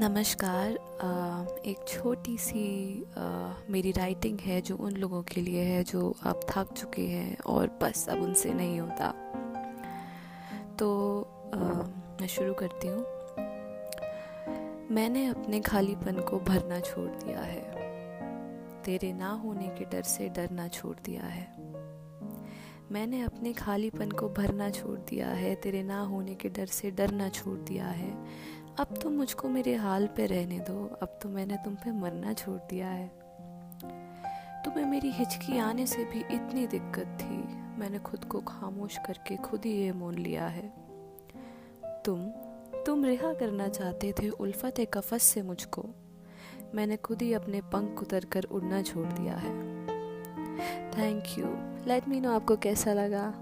नमस्कार। एक छोटी सी मेरी राइटिंग है जो उन लोगों के लिए है जो अब थक चुके हैं और बस अब उनसे नहीं होता। तो मैं शुरू करती हूँ। मैंने अपने खालीपन को भरना छोड़ दिया है। तेरे ना होने के डर से डरना छोड़ दिया है। मैंने अपने खालीपन को भरना छोड़ दिया है। तेरे ना होने के डर से डरना छोड़ दिया है। अब तो मुझको मेरे हाल पे रहने दो। अब तो मैंने तुम पे मरना छोड़ दिया है। तुम्हें मेरी हिचकी आने से भी इतनी दिक्कत थी। मैंने खुद को खामोश करके खुद ही ये मोल लिया है। तुम तुम रिहा करना चाहते थे उल्फत कफस से मुझको। मैंने खुद ही अपने पंख उतर कर उड़ना छोड़ दिया है। Thank you let me know आपको कैसा लगा।